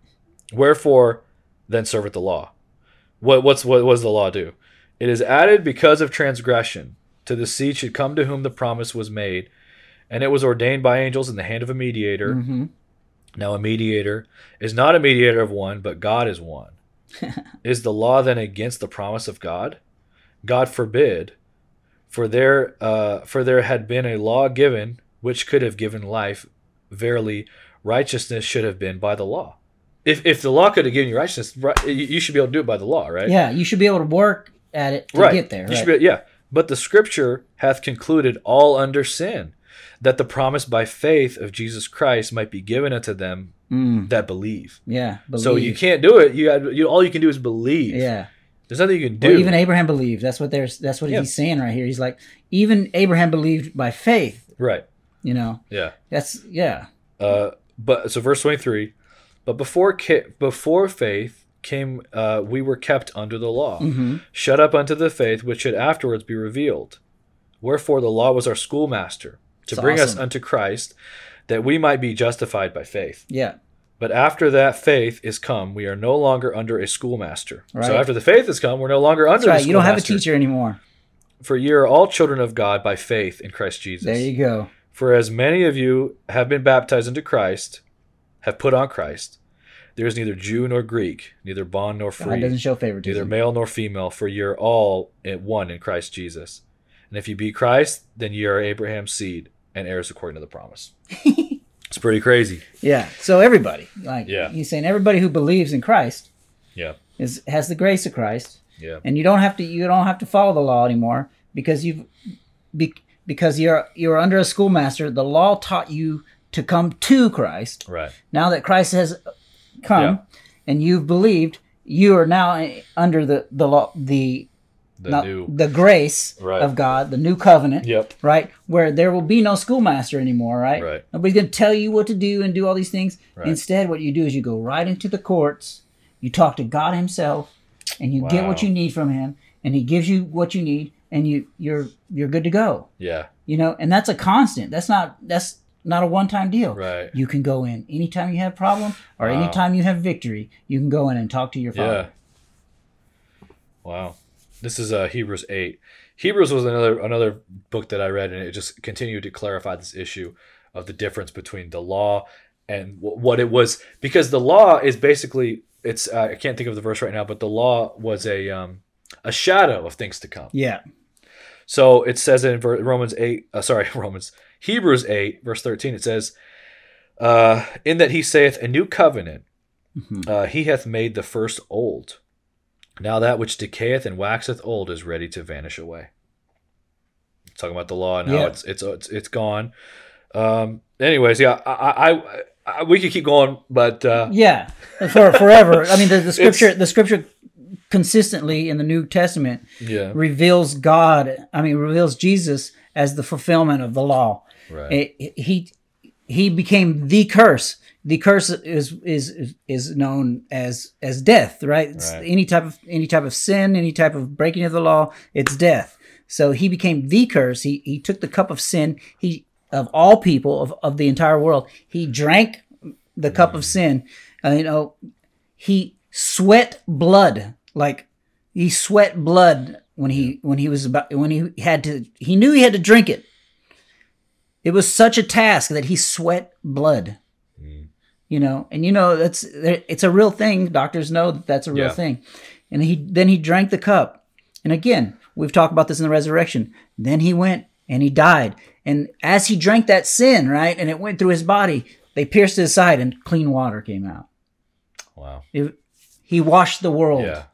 Wherefore, then serveth the law. What what's what, what does the law do? It is added because of transgression. To the seed should come to whom the promise was made, and it was ordained by angels in the hand of a mediator. Mm-hmm. Now a mediator is not a mediator of one, but God is one. is the law then against the promise of God? God forbid. For there, uh, for there had been a law given which could have given life. Verily, righteousness should have been by the law. if if the law could have given you righteousness, right, you, should be able to do it by the law, right? Yeah, you should be able to work at it to right. get there. Right? be, yeah. But the scripture hath concluded all under sin, that the promise by faith of Jesus Christ might be given unto them Mm, that believe. yeah. So you can't do it. You, had, you all you can do is believe. Yeah. There's nothing you can do. Well, even Abraham believed. That's what there's. That's what Yeah. he's saying right here. He's like, even Abraham believed by faith. right. You know. Yeah. That's yeah. Uh, but so verse 23, but before ca- before faith came, uh, we were kept under the law, hmm shut up unto the faith which should afterwards be revealed. Wherefore the law was our schoolmaster to It's bring us unto Christ, that we might be justified by faith. Yeah. But after that faith is come, we are no longer under a schoolmaster. Right. So after the faith has come, we're no longer under That's right. You don't have a teacher anymore. For ye are all children of God by faith in Christ Jesus. There you go. For as many of you have been baptized into Christ, have put on Christ, there is neither Jew nor Greek, neither bond nor God free, doesn't show neither favoritism. male nor female, for ye are all at one in Christ Jesus. And if you be Christ, then ye are Abraham's seed and heirs according to the promise. it's pretty crazy. Yeah. So everybody, like, Yeah. he's saying everybody who believes in Christ Yeah. is has the grace of Christ, Yeah. and you don't have to you don't have to follow the law anymore because you've be, because you're you're under a schoolmaster. The law taught you to come to Christ. Right. Now that Christ has come Yeah. and you've believed, you are now under the the law the The not- new. the grace Right. of God, the new covenant. Yep. right? Where there will be no schoolmaster anymore, right? Right. Nobody's going to tell you what to do and do all these things. Right. Instead, what you do is you go right into the courts, you talk to God Himself, and you get what you need from Him, and He gives you what you need, and you you're you're good to go. Yeah. You know, and that's a constant. That's not that's not a one time deal. Right. You can go in anytime you have a problem or Wow. anytime you have victory. You can go in and talk to your Yeah. father. Wow. This is uh, Hebrews 8. Hebrews was another another book that I read, and it just continued to clarify this issue of the difference between the law and w- what it was. Because the law is basically it's uh, I can't think of the verse right now, but the law was a um, a shadow of things to come. Yeah. So it says in ver- Romans 8, uh, sorry, Romans, Hebrews 8, verse 13, it says, uh, In that he saith, A new covenant, Mhm. uh, he hath made the first old. Now that which decayeth and waxeth old is ready to vanish away. Talking about the law and how Yeah. it's, it's it's it's gone. Um. Anyways, yeah, I, I, I, I we could keep going, but uh, Yeah, for forever. I mean, the, the scripture, the scripture, consistently in the New Testament yeah, reveals God. I mean, reveals Jesus as the fulfillment of the law. right, It- he he became the curse. The curse is is is known as as death, right? It's Right. Any type of any type of sin, any type of breaking of the law, it's death. So he became the curse. He he took the cup of sin. He of all people of, of the entire world. He drank the cup of sin. Uh, you know, he sweat blood like he sweat blood when he when he was about when he had to he knew he had to drink it it was such a task that he sweat blood you know? And you know that's it's a real thing. Doctors know that that's a real Yeah. thing. And he then he drank the cup. And again we've talked about this in the resurrection. Then he went and he died. And as he drank that sin right and it went through his body they pierced his side and clean water came out. Wow, It- he washed the world yeah.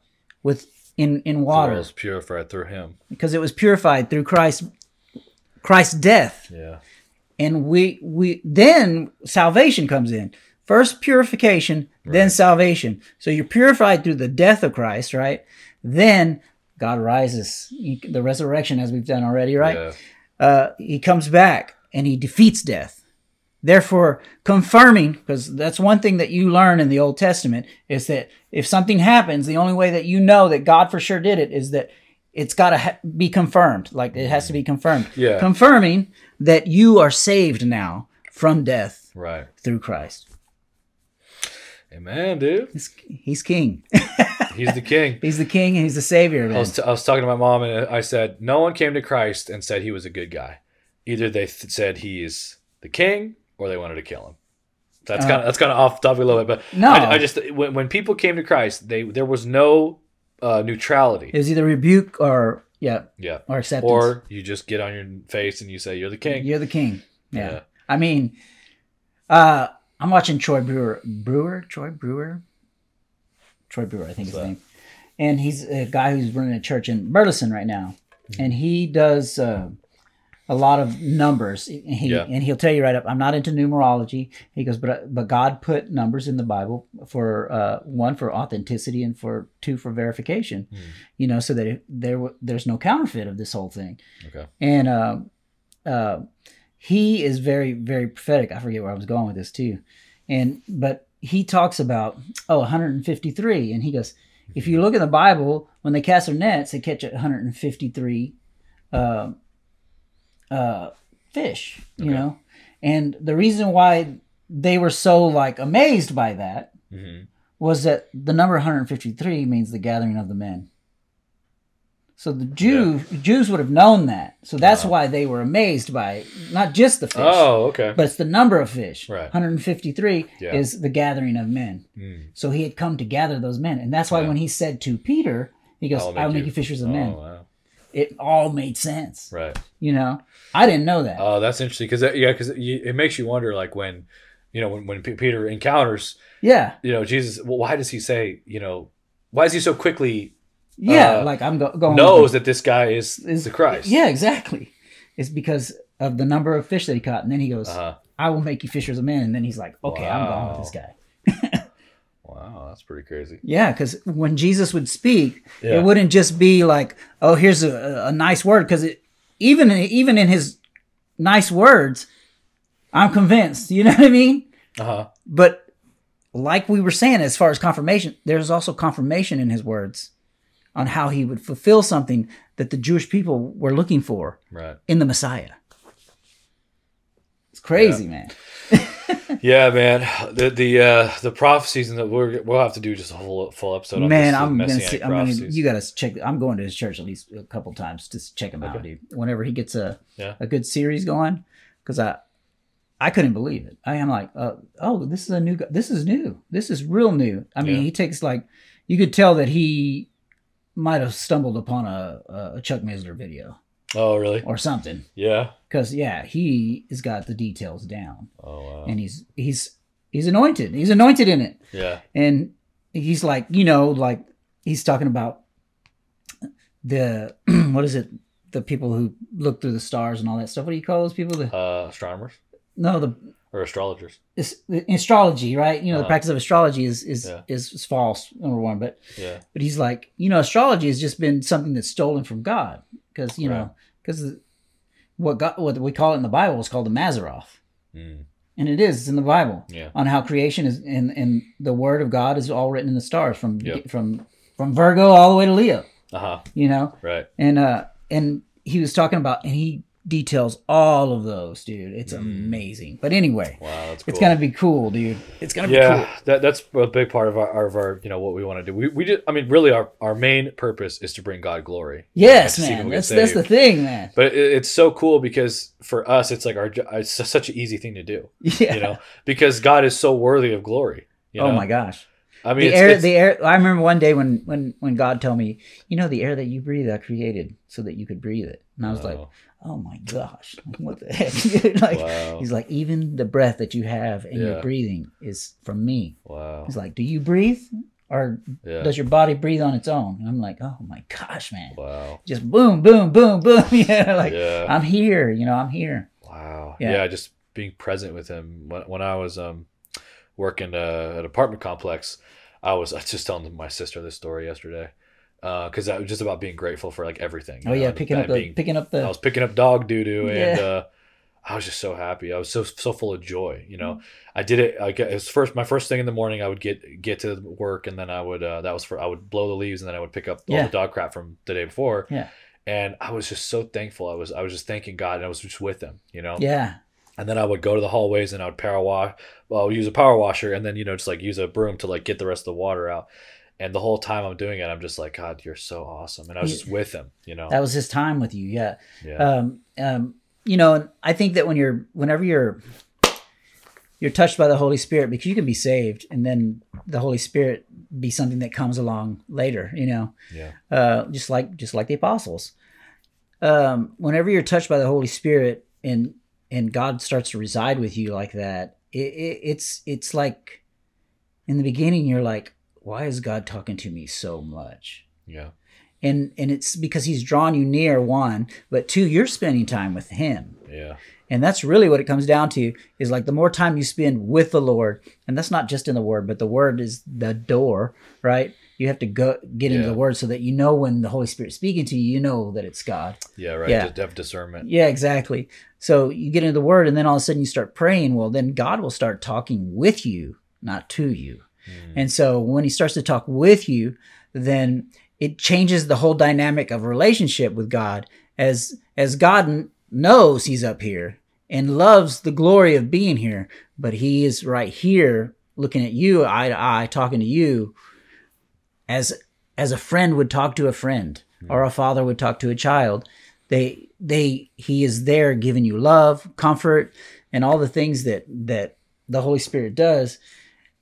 with in in The water. world is purified through Him. because it was purified through Christ Christ's death. Yeah, and we we then salvation comes in first purification then salvation. So you're purified through the death of christ right? Then god rises. He- the resurrection as we've done already right? Yeah, uh, he comes back and he defeats death. Therefore confirming because that's one thing that you learn in the old testament is that if something happens the only way that you know that god for sure did it is that it's got to ha- be confirmed. Like it has to be confirmed. Yeah. confirming that you are saved now from death right. through christ Amen, dude. he's, he's king He's the King. he's the king and he's the savior I man. was, t- I was talking to my mom and I said, no one came to Christ and said he was a good guy. Either they th- said he is the king or they wanted to kill him. That's Uh, kind of that's kind of off topic a little bit, but No. I, I just when, when people came to Christ, they there was no uh, neutrality. it was either rebuke or yeah yeah, or acceptance or you just get on your face and you say you're the king. you're the king yeah. Yeah. I mean, uh, I'm watching Troy Brewer, Brewer, Troy Brewer, Troy Brewer, I think is his that? name, and he's a guy who's running a church in Burleson right now, and he does uh, a lot of numbers. And he Yeah. and he'll tell you right up. I'm not into numerology. He goes, but but God put numbers in the Bible for uh, one for authenticity and for two for verification. You know, so that there there's no counterfeit of this whole thing Okay. and uh, uh, he is very very prophetic. I forget where i was going with this too. And but he talks about oh 153 and he goes if you look in the bible when they cast their nets they catch 153 uh, uh, fish you Okay. know? And the reason why they were so like amazed by that hmm was that the number 153 means the gathering of the men. So the Jew Jews would have known that. So that's Uh-huh. why they were amazed by not just the fish, Oh, okay. but it's the number of fish. Right. 153 Yeah. is the gathering of men. Mm. So he had come to gather those men. And that's why Yeah. when he said to Peter, he goes, I'll I will make you fishers of oh, men. wow. It all made sense. Right. You know, I didn't know that. Oh, that's interesting because yeah, because it makes you wonder, like when, you know, when when P- Peter encounters, yeah. you know, Jesus. Well, why does he say, you know, why is he so quickly Yeah. Uh, like I'm go- going. knows that this guy is is the Christ? Yeah, exactly. It's because of the number of fish that he caught. And then he goes, Uh-huh. I will make you fishers of men. And then he's like, okay, I'm going with this guy. Wow, that's pretty crazy. Yeah, because when Jesus would speak, Yeah. it wouldn't just be like, oh, here's a, a nice word. Because even even in his nice words, I'm convinced. You know what I mean? Uh huh. But like we were saying, as far as confirmation, there's also confirmation in his words on how he would fulfill something that the Jewish people were looking for Right. in the Messiah. It's crazy, man. Yeah, man. The the uh the prophecies and the we're, we'll have to do just a whole full episode on Man, this, I'm gonna see. I'm gonna. You gotta check. I'm going to his church at least a couple times to check him out, dude. Whenever he gets a Yeah. a good series going, because I I couldn't believe it. I am like, uh, oh, this is a new. This is new. This is real new. I mean, Yeah. he takes like you could tell that he might have stumbled upon a, a Chuck Missler video oh, really? or something. Yeah. Because yeah, he has got the details down, Oh, wow. and he's he's he's anointed. He's anointed in it. Yeah. and he's like you know like he's talking about the what is it the people who look through the stars and all that stuff what do you call those people the, Uh, astronomers no the, or astrologers. it's, astrology right you know the Uh-huh. practice of astrology is is, Yeah. is is false number one but Yeah. but he's like you know astrology has just been something that's stolen from god because you Right. know because what god what we call it in the bible is called the mazzaroth Mm. and it is it's in the bible Yeah. on how creation is and and the word of god is all written in the stars from Yep. from from virgo all the way to leo Uh huh. you know Right. and uh and he was talking about and he details all of those dude it's Mm. amazing but anyway Wow. That's cool. it's gonna be cool dude it's gonna be yeah, cool that that's a big part of our of our you know what we want to do. We we just I mean really our our main purpose is to bring God glory. yes And to see man that's that's the thing man But it, it's so cool because for us it's like our it's such an easy thing to do. yeah You know because God is so worthy of glory. You oh my gosh I mean the it's, air it's- the air i remember one day when when when god told me you know the air that you breathe i created so that you could breathe it and i was like Oh, my gosh what the heck? Like wow, he's like even the breath that you have in Yeah. your breathing is from me. Wow, he's like do you breathe? Or yeah, does your body breathe on its own? And i'm like oh my gosh man. Wow, just boom boom boom boom yeah like yeah, i'm here you know i'm here. Wow, Yeah. yeah. Just being present with him. When when I was um working uh, at an apartment complex, I was I was just telling my sister this story yesterday because that was just about being grateful for like everything. oh know, yeah and- picking up the being picking up the. I was picking up dog doo doo, and uh, I was just so happy. I was so so full of joy. You know, I did it. I it was first my first thing in the morning. I would get get to work, and then I would uh, that was for I would blow the leaves, and then I would pick up all the dog crap from the day before. Yeah. And I was just so thankful. I was I was just thanking God, and I was just with Him. You know. yeah And then I would go to the hallways, and I would power wash. Well, use a power washer, and then you know just like use a broom to like get the rest of the water out. And the whole time I'm doing it, I'm just like, God, you're so awesome. And I was Yeah. just with Him. You know. that was his time with you yeah yeah. um um you know and i think that when you're whenever you're you're touched by the holy spirit because you can be saved and then the holy spirit be something that comes along later you know yeah. uh, just like just like the apostles. Um, whenever you're touched by the Holy Spirit and and God starts to reside with you like that, it, it, it's it's like in the beginning you're like, why is God talking to me so much? Yeah. And and it's because He's drawn you near one, but two, you're spending time with Him. Yeah. And that's really what it comes down to is like the more time you spend with the Lord, and that's not just in the Word, but the Word is the door, right? You have to go get into Yeah. the Word so that you know when the Holy Spirit's speaking to you, you know that it's God. Yeah. Right. Yeah. Have discernment. Yeah, exactly. So you get into the Word, and then all of a sudden you start praying. Well, then God will start talking with you, not to you. Mm. And so when He starts to talk with you, then it changes the whole dynamic of relationship with God as as God knows He's up here and loves the glory of being here, but He is right here looking at you eye to eye, talking to you as as a friend would talk to a friend or a father would talk to a child. They they he is there giving you love, comfort, and all the things that that the Holy Spirit does.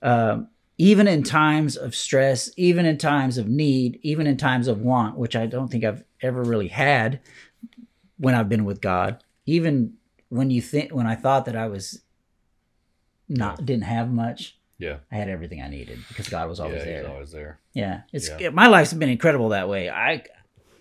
Um, even in times of stress, even in times of need, even in times of want, which I don't think I've ever really had when I've been with God. Even when you think when I thought that I was not didn't have much, Yeah. I had everything I needed because God was always yeah. there. Always there. Yeah, it's Yeah. my life's been incredible that way. I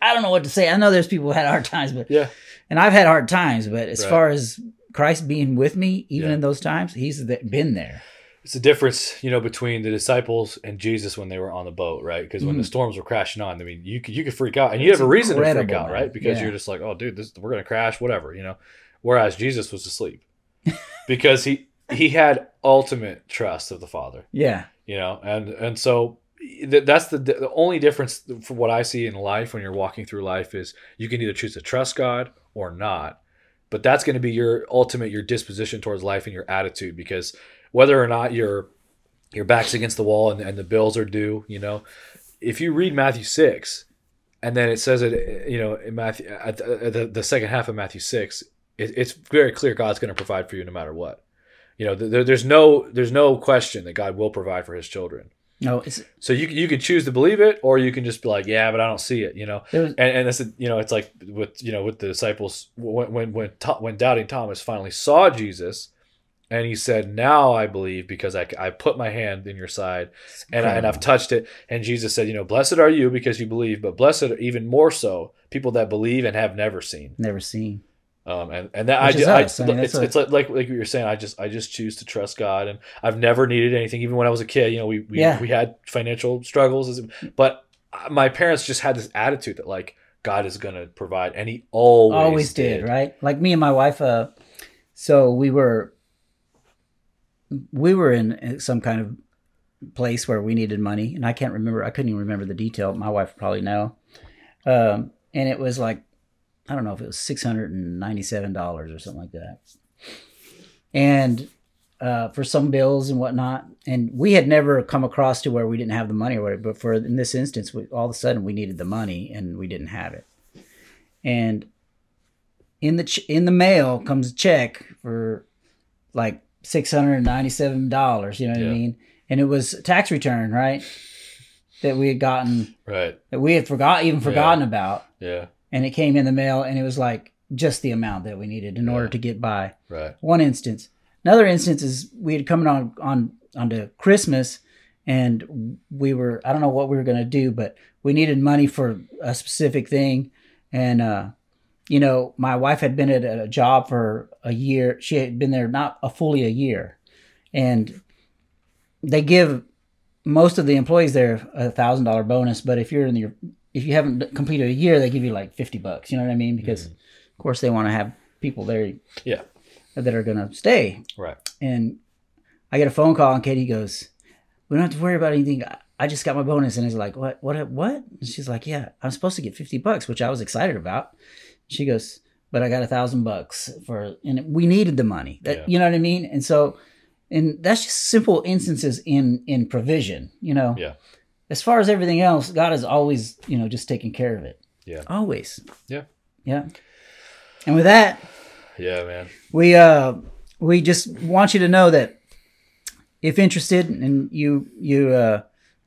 I don't know what to say. I know there's people who had hard times, but Yeah. and I've had hard times. But as Right. far as Christ being with me, even in those times, He's been there. It's the difference, you know, between the disciples and Jesus when they were on the boat, right? Because when the storms were crashing on, I mean, you could you could freak out, and you Mm. It's have a reason to freak out, man. right? Because Yeah. you're just like, oh, dude, this we're gonna crash, whatever, you know. Whereas Jesus was asleep because he he had ultimate trust of the Father, Yeah, you know, and and so that's the the only difference for what I see in life when you're walking through life is you can either choose to trust God or not, but that's going to be your ultimate your disposition towards life and your attitude because whether or not you're your back's against the wall and, and the bills are due you know? If you read matthew 6 and then it says it you know in matthew at the, the, second half of matthew 6 it, it's very clear god's going to provide for you no matter what. You know there, there's no there's no question that god will provide for his children. No, it's so you, you can choose to believe it or you can just be like yeah but i don't see it you know? Was and and is you know it's like with you know with the disciples when when when, when doubting Thomas finally saw Jesus and he said now I believe because I, I put my hand in your side and, I, and I've touched it and Jesus said you know blessed are you because you believe but blessed are even more so people that believe and have never seen never seen. um and and that I, Which is ju- I, us. I mean, it's, it's like, like like what you're saying I just I just choose to trust God and I've never needed anything even when I was a kid you know we we, Yeah. we had financial struggles but my parents just had this attitude that like God is going to provide and he always, Always did, right? Like me and my wife. Uh, so we were we were in some kind of place where we needed money, and I can't remember. I couldn't even remember the detail. My wife probably know. Um, and it was like I don't know if it was six hundred and ninety-seven dollars or something like that. And uh, for some bills and whatnot, and we had never come across to where we didn't have the money or whatever. But for in this instance, we, all of a sudden we needed the money and we didn't have it. And in the ch- in the mail comes a check for like six hundred and ninety-seven dollars. You know what Yeah. I mean? And it was tax return, right? That we had gotten right that we had forgot even forgotten about, yeah and it came in the mail, and it was like just the amount that we needed in order to get by. right One instance. Another instance is we had come on on onto Christmas, and we were I don't know what we were gonna do, but we needed money for a specific thing, and uh, you know my wife had been at a job for a year. She had been there not a fully a year, and they give most of the employees there a thousand dollar bonus. But if you're in your if you haven't completed a year, they give you like fifty bucks. You know what I mean? Because mm-hmm. of course they want to have people there yeah that are gonna stay. right And I get a phone call, and Katie goes, "We don't have to worry about anything. I- I just got my bonus." And it's like, "What? What? What?" And she's like, "Yeah, I'm supposed to get fifty bucks, which I was excited about." She goes, "But I got a thousand bucks for, and we needed the money. That Yeah. you know what I mean?" And so, and that's just simple instances in in provision. You know, Yeah. As far as everything else, God is always, you know, just taking care of it. Yeah. Always. Yeah. Yeah. And with that, yeah man we uh we just want you to know that if interested and you you uh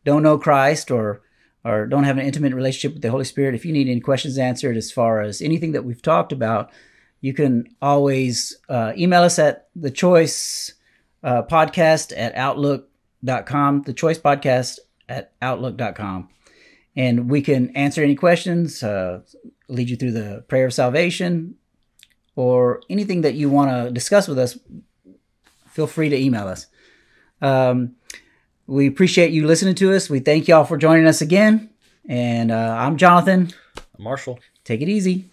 don't know Christ or or don't have an intimate relationship with the Holy Spirit, if you need any questions answered as far as anything that we've talked about, you can always uh, email us at the choice uh, podcast at outlook.com, the choice podcast at outlook.com. And we can answer any questions, uh, lead you through the prayer of salvation, or anything that you want to discuss with us. Feel free to email us. Um, we appreciate you listening to us. We thank y'all for joining us again. And uh, I'm Jonathan. Marshall. Take it easy.